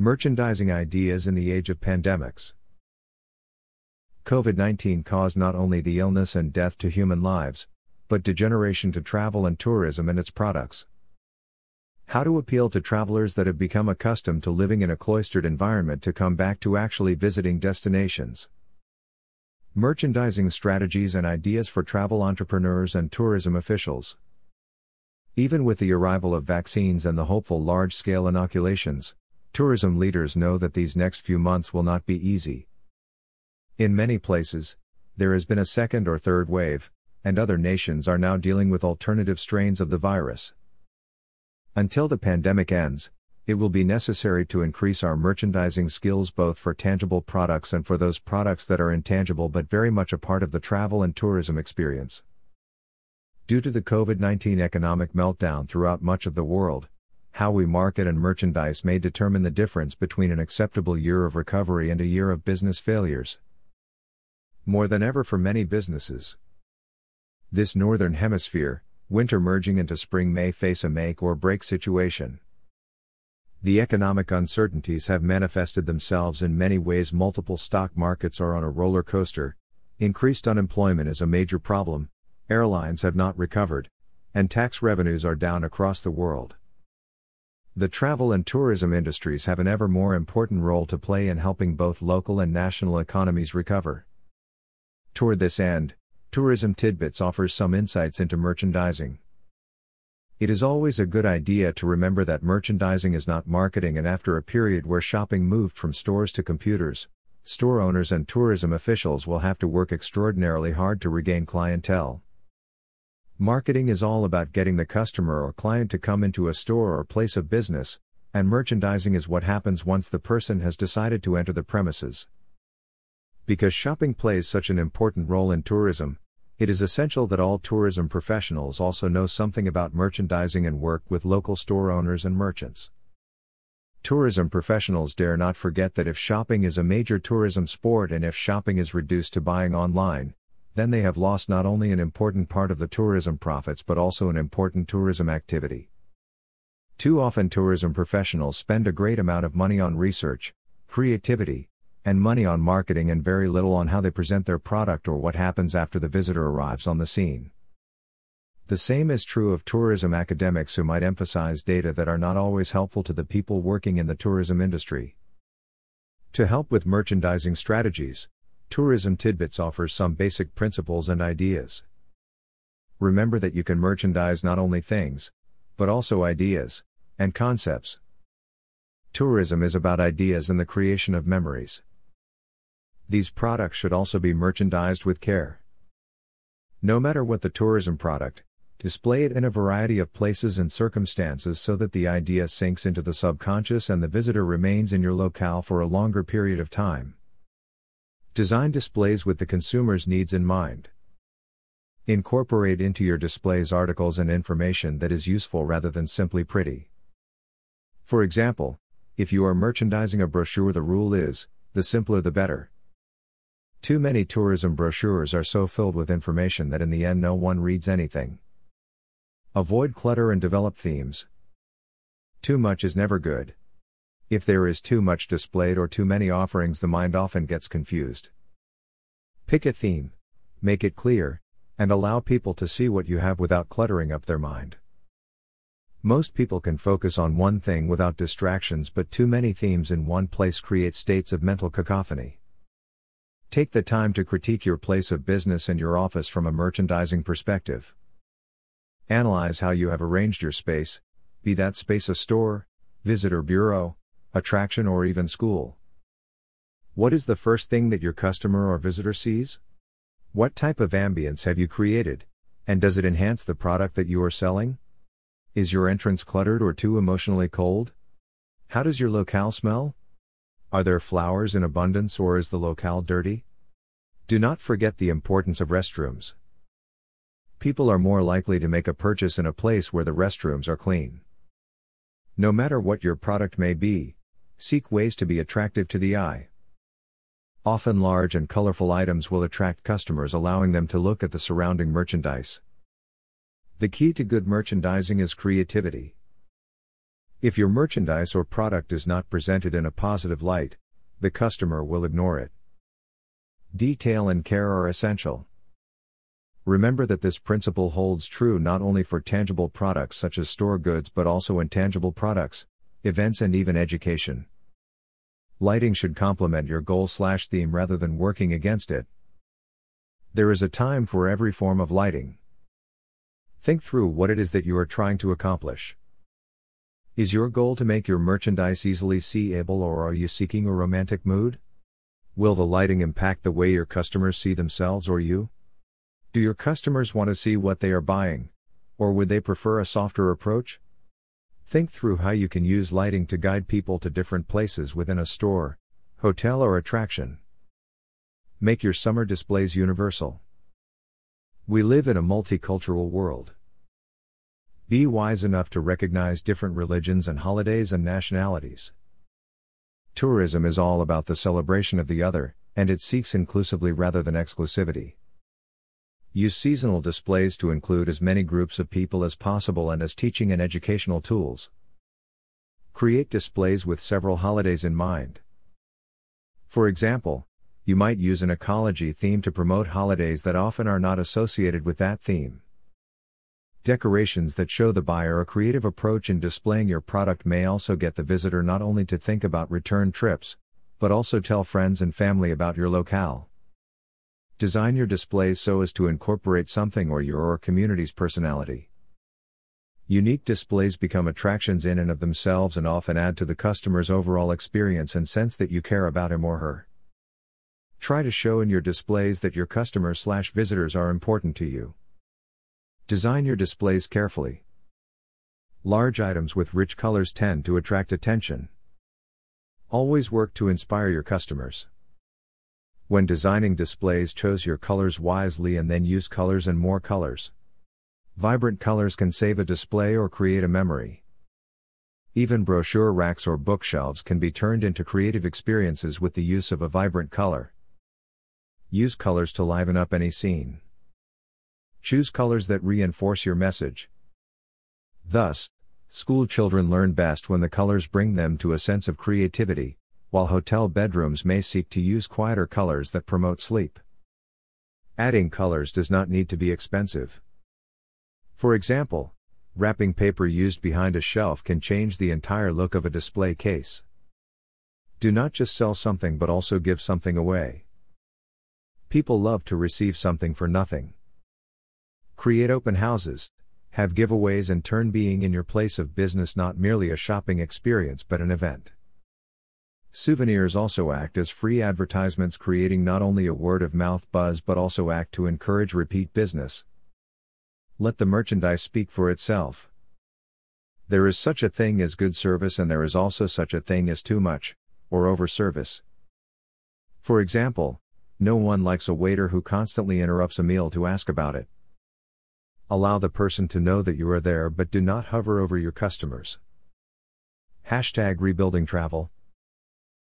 Merchandising ideas in the age of pandemics. COVID 19 caused not only the illness and death to human lives, but degeneration to travel and tourism and its products. How to appeal to travelers that have become accustomed to living in a cloistered environment to come back to actually visiting destinations. Merchandising strategies and ideas for travel entrepreneurs and tourism officials. Even with the arrival of vaccines and the hopeful large scale inoculations, tourism leaders know that these next few months will not be easy. In many places, there has been a second or third wave, and other nations are now dealing with alternative strains of the virus. Until the pandemic ends, it will be necessary to increase our merchandising skills both for tangible products and for those products that are intangible but very much a part of the travel and tourism experience. Due to the COVID 19 economic meltdown throughout much of the world, how we market and merchandise may determine the difference between an acceptable year of recovery and a year of business failures. More than ever for many businesses. This Northern Hemisphere, winter merging into spring may face a make or break situation. The economic uncertainties have manifested themselves in many ways. Multiple stock markets are on a roller coaster, increased unemployment is a major problem, airlines have not recovered, and tax revenues are down across the world. The travel and tourism industries have an ever more important role to play in helping both local and national economies recover. Toward this end, Tourism Tidbits offers some insights into merchandising. It is always a good idea to remember that merchandising is not marketing, and after a period where shopping moved from stores to computers, store owners and tourism officials will have to work extraordinarily hard to regain clientele. Marketing is all about getting the customer or client to come into a store or place of business, and merchandising is what happens once the person has decided to enter the premises. Because shopping plays such an important role in tourism, it is essential that all tourism professionals also know something about merchandising and work with local store owners and merchants. Tourism professionals dare not forget that if shopping is a major tourism sport and if shopping is reduced to buying online, then they have lost not only an important part of the tourism profits but also an important tourism activity. Too often, tourism professionals spend a great amount of money on research, creativity, and money on marketing and very little on how they present their product or what happens after the visitor arrives on the scene. The same is true of tourism academics who might emphasize data that are not always helpful to the people working in the tourism industry. To help with merchandising strategies, Tourism Tidbits offers some basic principles and ideas. Remember that you can merchandise not only things, but also ideas and concepts. Tourism is about ideas and the creation of memories. These products should also be merchandised with care. No matter what the tourism product, display it in a variety of places and circumstances so that the idea sinks into the subconscious and the visitor remains in your locale for a longer period of time. Design displays with the consumer's needs in mind. Incorporate into your displays articles and information that is useful rather than simply pretty. For example, if you are merchandising a brochure, the rule is the simpler the better. Too many tourism brochures are so filled with information that in the end no one reads anything. Avoid clutter and develop themes. Too much is never good. If there is too much displayed or too many offerings, the mind often gets confused. Pick a theme, make it clear, and allow people to see what you have without cluttering up their mind. Most people can focus on one thing without distractions, but too many themes in one place create states of mental cacophony. Take the time to critique your place of business and your office from a merchandising perspective. Analyze how you have arranged your space, be that space a store, visitor bureau, attraction, or even school. What is the first thing that your customer or visitor sees? What type of ambience have you created, and does it enhance the product that you are selling? Is your entrance cluttered or too emotionally cold? How does your locale smell? Are there flowers in abundance or is the locale dirty? Do not forget the importance of restrooms. People are more likely to make a purchase in a place where the restrooms are clean. No matter what your product may be, Seek ways to be attractive to the eye. Often large and colorful items will attract customers, allowing them to look at the surrounding merchandise. The key to good merchandising is creativity. If your merchandise or product is not presented in a positive light, the customer will ignore it. Detail and care are essential. Remember that this principle holds true not only for tangible products such as store goods but also intangible products, events, and even education. Lighting should complement your goal slash theme rather than working against it. There is a time for every form of lighting. Think through what it is that you are trying to accomplish. Is your goal to make your merchandise easily seeable or are you seeking a romantic mood? Will the lighting impact the way your customers see themselves or you? Do your customers want to see what they are buying? Or would they prefer a softer approach? Think through how you can use lighting to guide people to different places within a store, hotel, or attraction. Make your summer displays universal. We live in a multicultural world. Be wise enough to recognize different religions and holidays and nationalities. Tourism is all about the celebration of the other, and it seeks inclusively rather than exclusivity. Use seasonal displays to include as many groups of people as possible and as teaching and educational tools. Create displays with several holidays in mind. For example, you might use an ecology theme to promote holidays that often are not associated with that theme. Decorations that show the buyer a creative approach in displaying your product may also get the visitor not only to think about return trips, but also tell friends and family about your locale. Design your displays so as to incorporate something or your or community's personality. Unique displays become attractions in and of themselves and often add to the customer's overall experience and sense that you care about him or her. Try to show in your displays that your customers/visitors are important to you. Design your displays carefully. Large items with rich colors tend to attract attention. Always work to inspire your customers. When designing displays, choose your colors wisely and then use colors and more colors. Vibrant colors can save a display or create a memory. Even brochure racks or bookshelves can be turned into creative experiences with the use of a vibrant color. Use colors to liven up any scene. Choose colors that reinforce your message. Thus, school children learn best when the colors bring them to a sense of creativity, while hotel bedrooms may seek to use quieter colors that promote sleep. Adding colors does not need to be expensive. For example, wrapping paper used behind a shelf can change the entire look of a display case. Do not just sell something but also give something away. People love to receive something for nothing. Create open houses, have giveaways, and turn being in your place of business not merely a shopping experience but an event. Souvenirs also act as free advertisements, creating not only a word of mouth buzz but also act to encourage repeat business. Let the merchandise speak for itself. There is such a thing as good service, and there is also such a thing as too much, or over service. For example, no one likes a waiter who constantly interrupts a meal to ask about it. Allow the person to know that you are there but do not hover over your customers. Hashtag rebuilding travel.